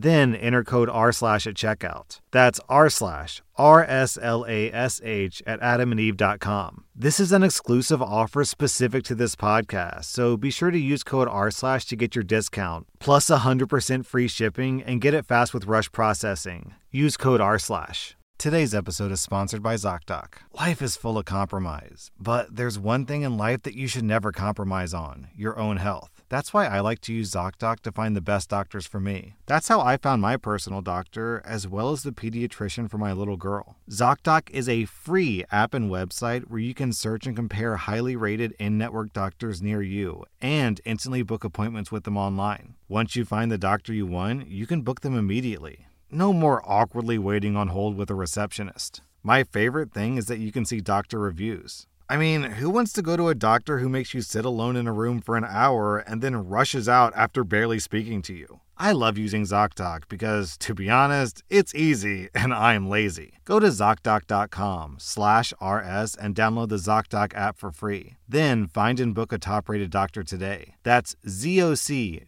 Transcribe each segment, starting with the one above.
Then enter code R slash at checkout. That's R slash R S L A S H at adamandeve.com. This is an exclusive offer specific to this podcast, so be sure to use code R slash to get your discount, plus 100% free shipping, and get it fast with rush processing. Use code R slash. Today's episode is sponsored by ZocDoc. Life is full of compromise, but there's one thing in life that you should never compromise on your own health. That's why I like to use ZocDoc to find the best doctors for me. That's how I found my personal doctor, as well as the pediatrician for my little girl. ZocDoc is a free app and website where you can search and compare highly rated in network doctors near you and instantly book appointments with them online. Once you find the doctor you want, you can book them immediately. No more awkwardly waiting on hold with a receptionist. My favorite thing is that you can see doctor reviews. I mean, who wants to go to a doctor who makes you sit alone in a room for an hour and then rushes out after barely speaking to you? I love using ZocDoc because, to be honest, it's easy and I'm lazy. Go to ZocDoc.com slash RS and download the ZocDoc app for free. Then find and book a top-rated doctor today. That's ZocDoc.com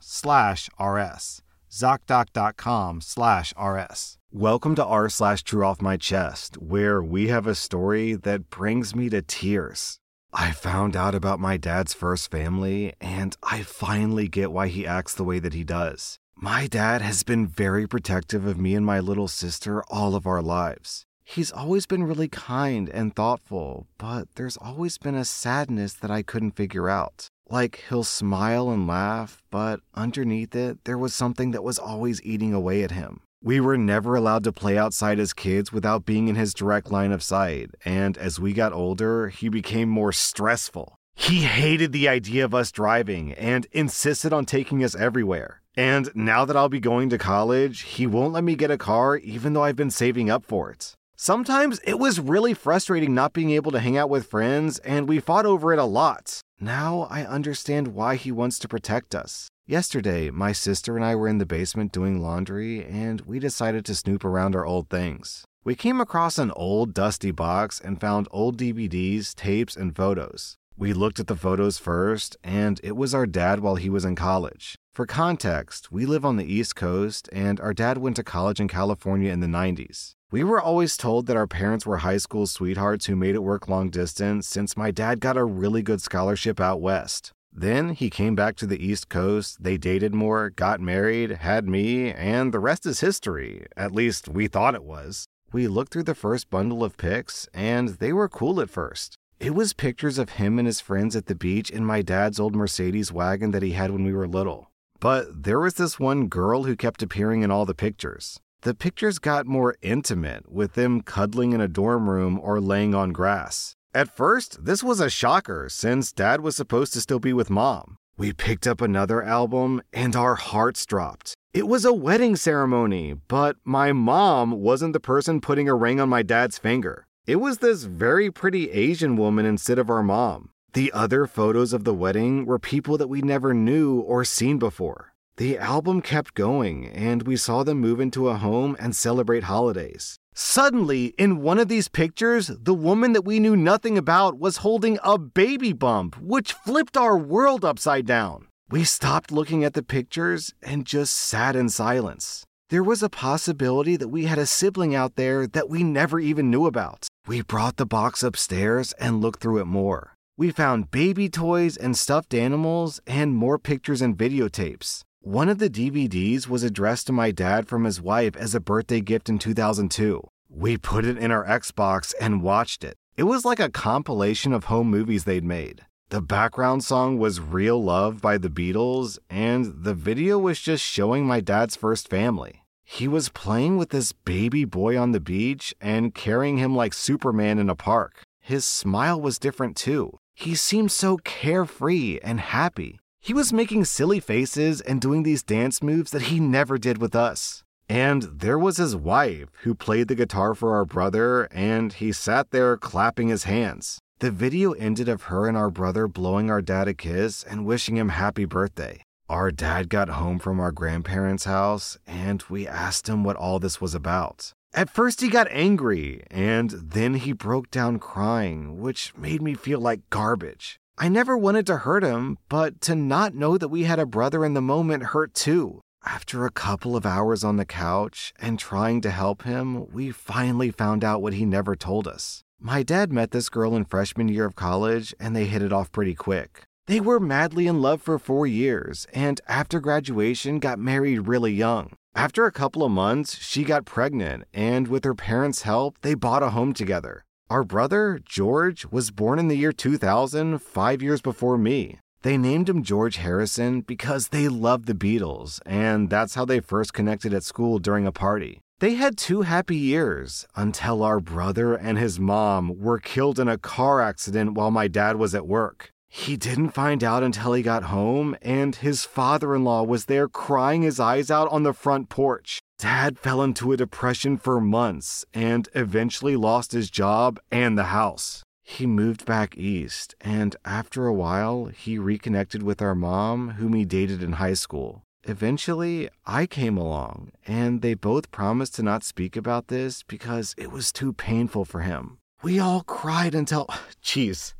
slash RS. ZocDoc.com slash RS. Welcome to r slash true off my chest, where we have a story that brings me to tears. I found out about my dad's first family, and I finally get why he acts the way that he does. My dad has been very protective of me and my little sister all of our lives. He's always been really kind and thoughtful, but there's always been a sadness that I couldn't figure out. Like he'll smile and laugh, but underneath it, there was something that was always eating away at him. We were never allowed to play outside as kids without being in his direct line of sight, and as we got older, he became more stressful. He hated the idea of us driving and insisted on taking us everywhere. And now that I'll be going to college, he won't let me get a car even though I've been saving up for it. Sometimes it was really frustrating not being able to hang out with friends, and we fought over it a lot. Now I understand why he wants to protect us. Yesterday, my sister and I were in the basement doing laundry, and we decided to snoop around our old things. We came across an old, dusty box and found old DVDs, tapes, and photos. We looked at the photos first, and it was our dad while he was in college. For context, we live on the East Coast, and our dad went to college in California in the 90s. We were always told that our parents were high school sweethearts who made it work long distance since my dad got a really good scholarship out west. Then he came back to the East Coast, they dated more, got married, had me, and the rest is history. At least we thought it was. We looked through the first bundle of pics, and they were cool at first. It was pictures of him and his friends at the beach in my dad's old Mercedes wagon that he had when we were little. But there was this one girl who kept appearing in all the pictures. The pictures got more intimate, with them cuddling in a dorm room or laying on grass. At first, this was a shocker since dad was supposed to still be with mom. We picked up another album and our hearts dropped. It was a wedding ceremony, but my mom wasn't the person putting a ring on my dad's finger. It was this very pretty Asian woman instead of our mom. The other photos of the wedding were people that we never knew or seen before. The album kept going, and we saw them move into a home and celebrate holidays. Suddenly, in one of these pictures, the woman that we knew nothing about was holding a baby bump, which flipped our world upside down. We stopped looking at the pictures and just sat in silence. There was a possibility that we had a sibling out there that we never even knew about. We brought the box upstairs and looked through it more. We found baby toys and stuffed animals and more pictures and videotapes. One of the DVDs was addressed to my dad from his wife as a birthday gift in 2002. We put it in our Xbox and watched it. It was like a compilation of home movies they'd made. The background song was Real Love by the Beatles, and the video was just showing my dad's first family. He was playing with this baby boy on the beach and carrying him like Superman in a park. His smile was different too. He seemed so carefree and happy. He was making silly faces and doing these dance moves that he never did with us. And there was his wife, who played the guitar for our brother, and he sat there clapping his hands. The video ended of her and our brother blowing our dad a kiss and wishing him happy birthday. Our dad got home from our grandparents' house, and we asked him what all this was about. At first, he got angry, and then he broke down crying, which made me feel like garbage. I never wanted to hurt him, but to not know that we had a brother in the moment hurt too. After a couple of hours on the couch and trying to help him, we finally found out what he never told us. My dad met this girl in freshman year of college and they hit it off pretty quick. They were madly in love for four years and after graduation got married really young. After a couple of months, she got pregnant and with her parents' help, they bought a home together. Our brother, George, was born in the year 2000, five years before me. They named him George Harrison because they loved the Beatles, and that's how they first connected at school during a party. They had two happy years until our brother and his mom were killed in a car accident while my dad was at work. He didn't find out until he got home, and his father in law was there crying his eyes out on the front porch. Dad fell into a depression for months and eventually lost his job and the house. He moved back east, and after a while, he reconnected with our mom, whom he dated in high school. Eventually, I came along, and they both promised to not speak about this because it was too painful for him. We all cried until. Jeez.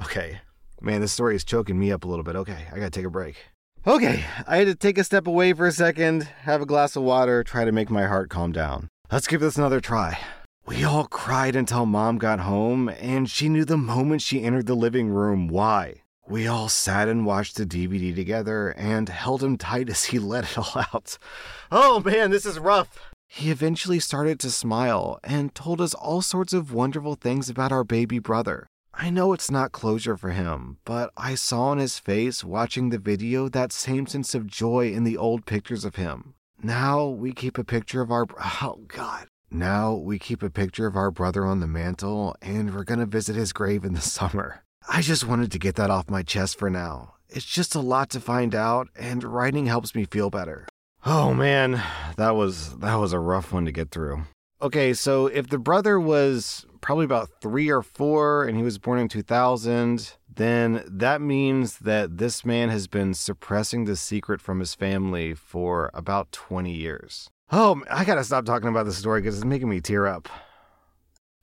Okay. Man, this story is choking me up a little bit. Okay, I gotta take a break. Okay, I had to take a step away for a second, have a glass of water, try to make my heart calm down. Let's give this another try. We all cried until mom got home, and she knew the moment she entered the living room why. We all sat and watched the DVD together and held him tight as he let it all out. Oh man, this is rough. He eventually started to smile and told us all sorts of wonderful things about our baby brother. I know it's not closure for him, but I saw on his face watching the video that same sense of joy in the old pictures of him. Now we keep a picture of our. Oh, God. Now we keep a picture of our brother on the mantle, and we're gonna visit his grave in the summer. I just wanted to get that off my chest for now. It's just a lot to find out, and writing helps me feel better. Oh man, that was that was a rough one to get through. Okay, so if the brother was probably about three or four and he was born in 2000, then that means that this man has been suppressing the secret from his family for about 20 years. Oh, I gotta stop talking about this story because it's making me tear up.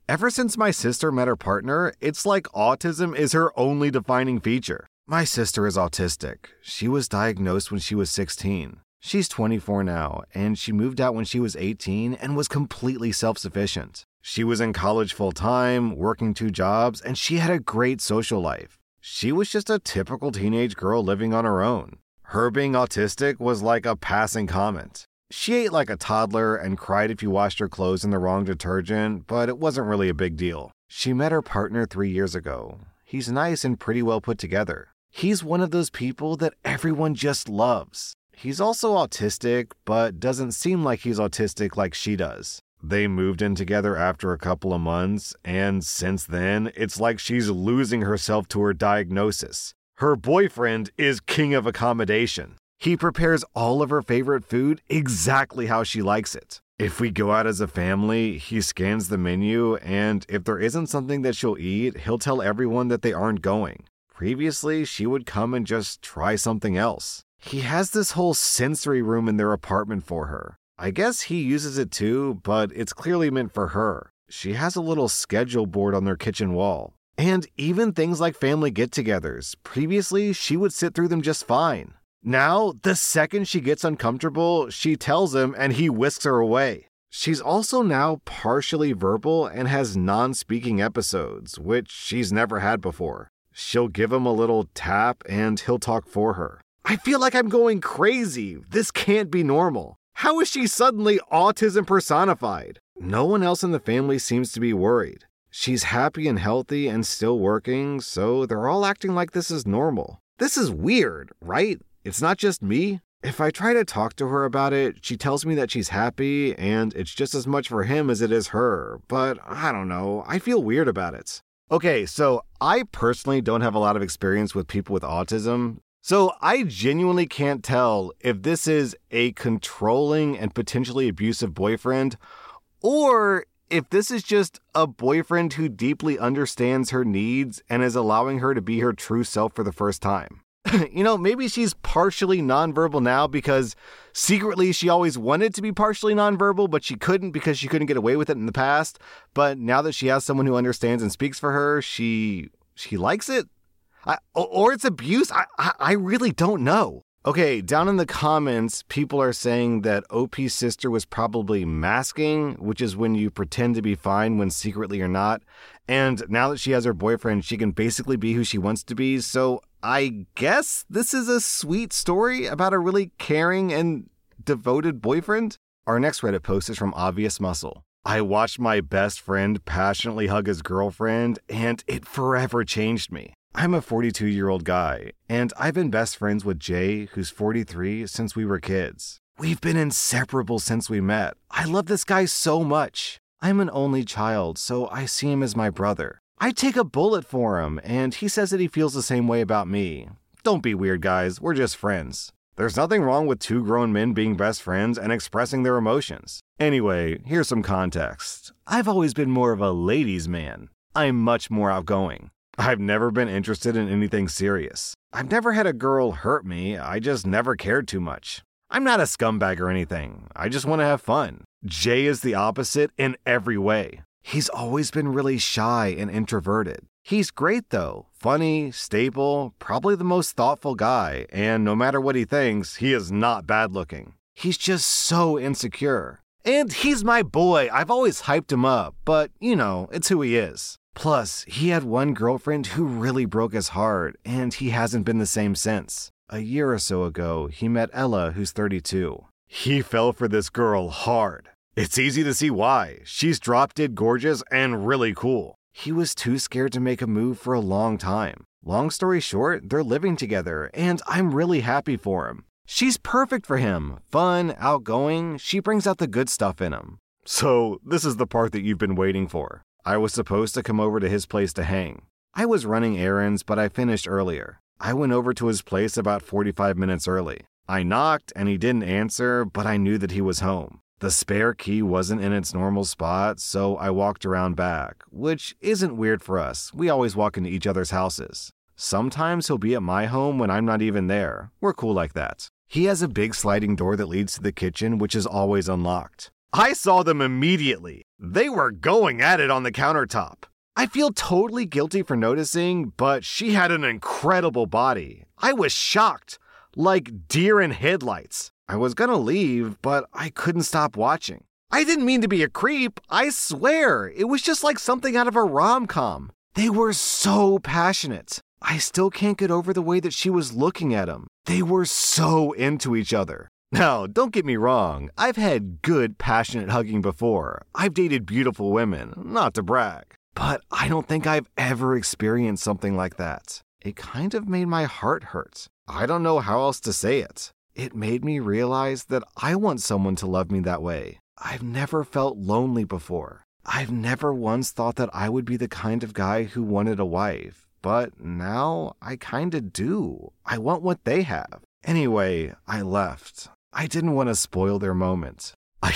Ever since my sister met her partner, it's like autism is her only defining feature. My sister is autistic. She was diagnosed when she was 16. She's 24 now, and she moved out when she was 18 and was completely self sufficient. She was in college full time, working two jobs, and she had a great social life. She was just a typical teenage girl living on her own. Her being autistic was like a passing comment. She ate like a toddler and cried if you washed her clothes in the wrong detergent, but it wasn't really a big deal. She met her partner three years ago. He's nice and pretty well put together. He's one of those people that everyone just loves. He's also autistic, but doesn't seem like he's autistic like she does. They moved in together after a couple of months, and since then, it's like she's losing herself to her diagnosis. Her boyfriend is king of accommodation. He prepares all of her favorite food exactly how she likes it. If we go out as a family, he scans the menu, and if there isn't something that she'll eat, he'll tell everyone that they aren't going. Previously, she would come and just try something else. He has this whole sensory room in their apartment for her. I guess he uses it too, but it's clearly meant for her. She has a little schedule board on their kitchen wall. And even things like family get togethers. Previously, she would sit through them just fine. Now, the second she gets uncomfortable, she tells him and he whisks her away. She's also now partially verbal and has non speaking episodes, which she's never had before. She'll give him a little tap and he'll talk for her. I feel like I'm going crazy. This can't be normal. How is she suddenly autism personified? No one else in the family seems to be worried. She's happy and healthy and still working, so they're all acting like this is normal. This is weird, right? It's not just me. If I try to talk to her about it, she tells me that she's happy and it's just as much for him as it is her. But I don't know, I feel weird about it. Okay, so I personally don't have a lot of experience with people with autism, so I genuinely can't tell if this is a controlling and potentially abusive boyfriend or if this is just a boyfriend who deeply understands her needs and is allowing her to be her true self for the first time. you know, maybe she's partially nonverbal now because secretly she always wanted to be partially nonverbal, but she couldn't because she couldn't get away with it in the past. But now that she has someone who understands and speaks for her, she she likes it. I, or it's abuse. I, I I really don't know. Okay, down in the comments, people are saying that OP's sister was probably masking, which is when you pretend to be fine when secretly you're not. And now that she has her boyfriend, she can basically be who she wants to be. So I guess this is a sweet story about a really caring and devoted boyfriend. Our next Reddit post is from Obvious Muscle. I watched my best friend passionately hug his girlfriend, and it forever changed me. I'm a 42 year old guy, and I've been best friends with Jay, who's 43, since we were kids. We've been inseparable since we met. I love this guy so much. I'm an only child, so I see him as my brother. I take a bullet for him, and he says that he feels the same way about me. Don't be weird, guys, we're just friends. There's nothing wrong with two grown men being best friends and expressing their emotions. Anyway, here's some context. I've always been more of a ladies' man. I'm much more outgoing. I've never been interested in anything serious. I've never had a girl hurt me, I just never cared too much. I'm not a scumbag or anything, I just want to have fun. Jay is the opposite in every way. He's always been really shy and introverted. He's great though, funny, stable, probably the most thoughtful guy, and no matter what he thinks, he is not bad looking. He's just so insecure. And he's my boy, I've always hyped him up, but you know, it's who he is. Plus, he had one girlfriend who really broke his heart, and he hasn't been the same since. A year or so ago, he met Ella, who's 32. He fell for this girl hard. It's easy to see why. She's drop dead gorgeous and really cool. He was too scared to make a move for a long time. Long story short, they're living together, and I'm really happy for him. She's perfect for him fun, outgoing, she brings out the good stuff in him. So, this is the part that you've been waiting for. I was supposed to come over to his place to hang. I was running errands, but I finished earlier. I went over to his place about 45 minutes early. I knocked and he didn't answer, but I knew that he was home. The spare key wasn't in its normal spot, so I walked around back, which isn't weird for us. We always walk into each other's houses. Sometimes he'll be at my home when I'm not even there. We're cool like that. He has a big sliding door that leads to the kitchen, which is always unlocked. I saw them immediately. They were going at it on the countertop. I feel totally guilty for noticing, but she had an incredible body. I was shocked, like deer in headlights. I was gonna leave, but I couldn't stop watching. I didn't mean to be a creep, I swear. It was just like something out of a rom com. They were so passionate. I still can't get over the way that she was looking at him. They were so into each other. Now, don't get me wrong, I've had good, passionate hugging before. I've dated beautiful women, not to brag. But I don't think I've ever experienced something like that. It kind of made my heart hurt. I don't know how else to say it. It made me realize that I want someone to love me that way. I've never felt lonely before. I've never once thought that I would be the kind of guy who wanted a wife, but now I kinda do. I want what they have. Anyway, I left. I didn't want to spoil their moment. I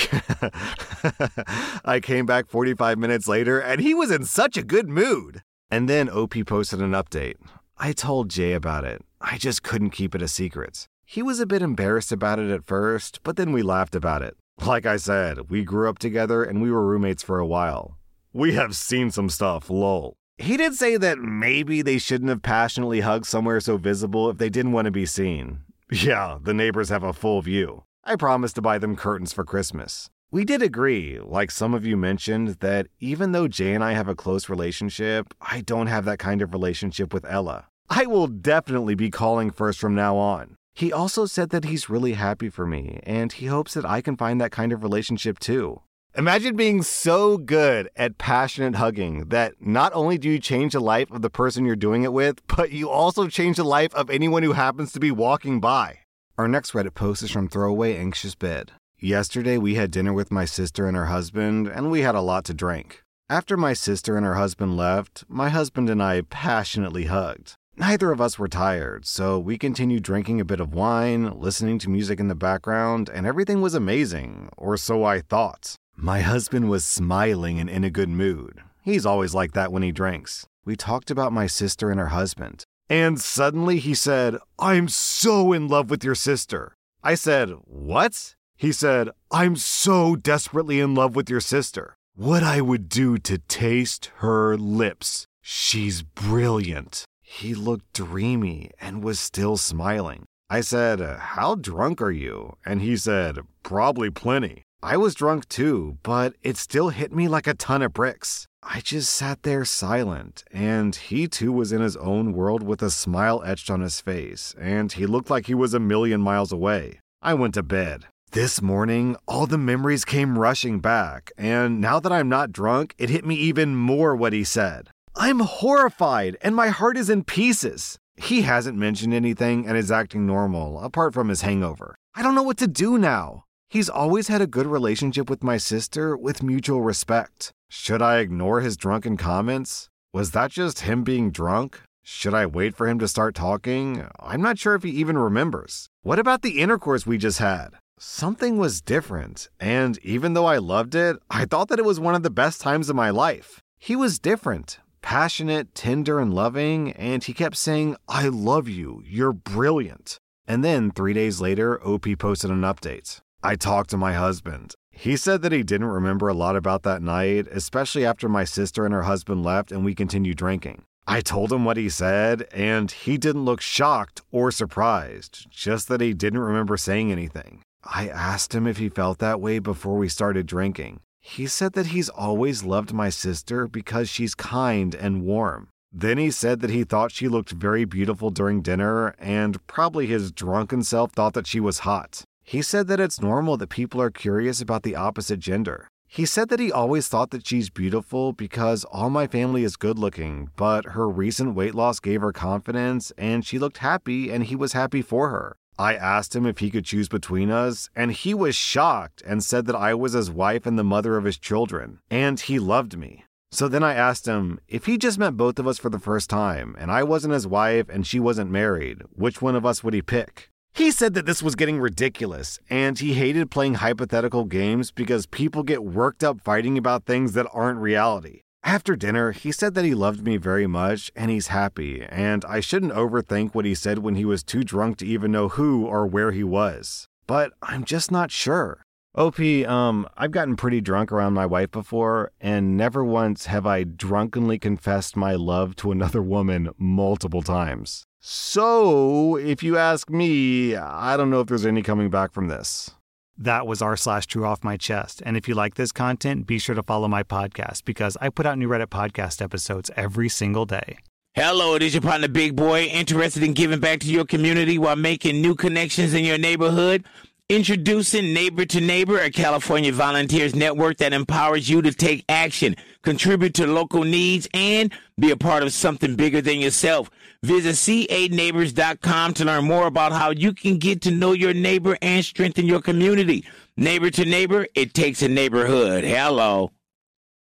I came back 45 minutes later and he was in such a good mood. And then OP posted an update. I told Jay about it. I just couldn't keep it a secret. He was a bit embarrassed about it at first, but then we laughed about it. Like I said, we grew up together and we were roommates for a while. We have seen some stuff, lol. He did say that maybe they shouldn't have passionately hugged somewhere so visible if they didn't want to be seen. Yeah, the neighbors have a full view. I promised to buy them curtains for Christmas. We did agree, like some of you mentioned, that even though Jay and I have a close relationship, I don't have that kind of relationship with Ella. I will definitely be calling first from now on. He also said that he's really happy for me, and he hopes that I can find that kind of relationship too. Imagine being so good at passionate hugging that not only do you change the life of the person you're doing it with, but you also change the life of anyone who happens to be walking by. Our next Reddit post is from Throwaway Anxious Bed. Yesterday, we had dinner with my sister and her husband, and we had a lot to drink. After my sister and her husband left, my husband and I passionately hugged. Neither of us were tired, so we continued drinking a bit of wine, listening to music in the background, and everything was amazing, or so I thought. My husband was smiling and in a good mood. He's always like that when he drinks. We talked about my sister and her husband. And suddenly he said, I'm so in love with your sister. I said, What? He said, I'm so desperately in love with your sister. What I would do to taste her lips. She's brilliant. He looked dreamy and was still smiling. I said, How drunk are you? And he said, Probably plenty. I was drunk too, but it still hit me like a ton of bricks. I just sat there silent, and he too was in his own world with a smile etched on his face, and he looked like he was a million miles away. I went to bed. This morning, all the memories came rushing back, and now that I'm not drunk, it hit me even more what he said. I'm horrified, and my heart is in pieces. He hasn't mentioned anything and is acting normal, apart from his hangover. I don't know what to do now. He's always had a good relationship with my sister with mutual respect. Should I ignore his drunken comments? Was that just him being drunk? Should I wait for him to start talking? I'm not sure if he even remembers. What about the intercourse we just had? Something was different, and even though I loved it, I thought that it was one of the best times of my life. He was different, passionate, tender, and loving, and he kept saying, I love you, you're brilliant. And then three days later, OP posted an update. I talked to my husband. He said that he didn't remember a lot about that night, especially after my sister and her husband left and we continued drinking. I told him what he said, and he didn't look shocked or surprised, just that he didn't remember saying anything. I asked him if he felt that way before we started drinking. He said that he's always loved my sister because she's kind and warm. Then he said that he thought she looked very beautiful during dinner, and probably his drunken self thought that she was hot. He said that it's normal that people are curious about the opposite gender. He said that he always thought that she's beautiful because all my family is good looking, but her recent weight loss gave her confidence and she looked happy and he was happy for her. I asked him if he could choose between us, and he was shocked and said that I was his wife and the mother of his children, and he loved me. So then I asked him if he just met both of us for the first time and I wasn't his wife and she wasn't married, which one of us would he pick? He said that this was getting ridiculous, and he hated playing hypothetical games because people get worked up fighting about things that aren't reality. After dinner, he said that he loved me very much and he's happy, and I shouldn't overthink what he said when he was too drunk to even know who or where he was. But I'm just not sure. OP, um, I've gotten pretty drunk around my wife before, and never once have I drunkenly confessed my love to another woman multiple times. So, if you ask me, I don't know if there's any coming back from this. That was r slash true off my chest. And if you like this content, be sure to follow my podcast because I put out new Reddit podcast episodes every single day. Hello, it is your partner Big Boy, interested in giving back to your community while making new connections in your neighborhood. Introducing Neighbor to Neighbor, a California volunteers network that empowers you to take action, contribute to local needs, and be a part of something bigger than yourself. Visit ca-neighbors.com to learn more about how you can get to know your neighbor and strengthen your community. Neighbor to Neighbor, it takes a neighborhood. Hello.